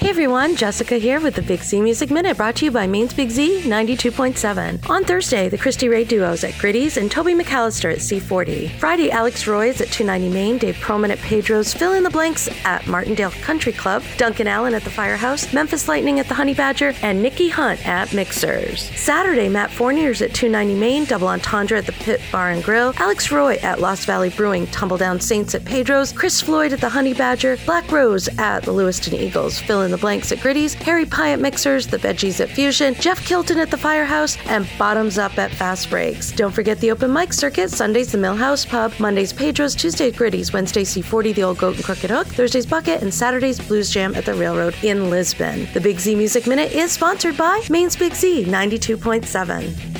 Hey everyone, Jessica here with the Big Z Music Minute brought to you by Maine's Big Z 92.7. On Thursday, the Christy Ray duos at Gritty's and Toby McAllister at C40. Friday, Alex Roy's at 290 Main, Dave Proman at Pedro's, Fill in the Blanks at Martindale Country Club, Duncan Allen at the Firehouse, Memphis Lightning at the Honey Badger, and Nikki Hunt at Mixers. Saturday, Matt Fournier's at 290 Main, Double Entendre at the Pit Bar and Grill, Alex Roy at Lost Valley Brewing, Tumbledown Saints at Pedro's, Chris Floyd at the Honey Badger, Black Rose at the Lewiston Eagles, Fill in the Blanks at Gritty's, Harry Pie at Mixers, The Veggies at Fusion, Jeff Kilton at the Firehouse, and Bottoms Up at Fast Breaks. Don't forget the open mic circuit, Sundays the Millhouse Pub, Mondays Pedro's, Tuesdays Gritty's, Wednesday C40 the Old Goat and Crooked Hook, Thursdays Bucket, and Saturdays Blues Jam at the Railroad in Lisbon. The Big Z Music Minute is sponsored by Maine's Big Z 92.7.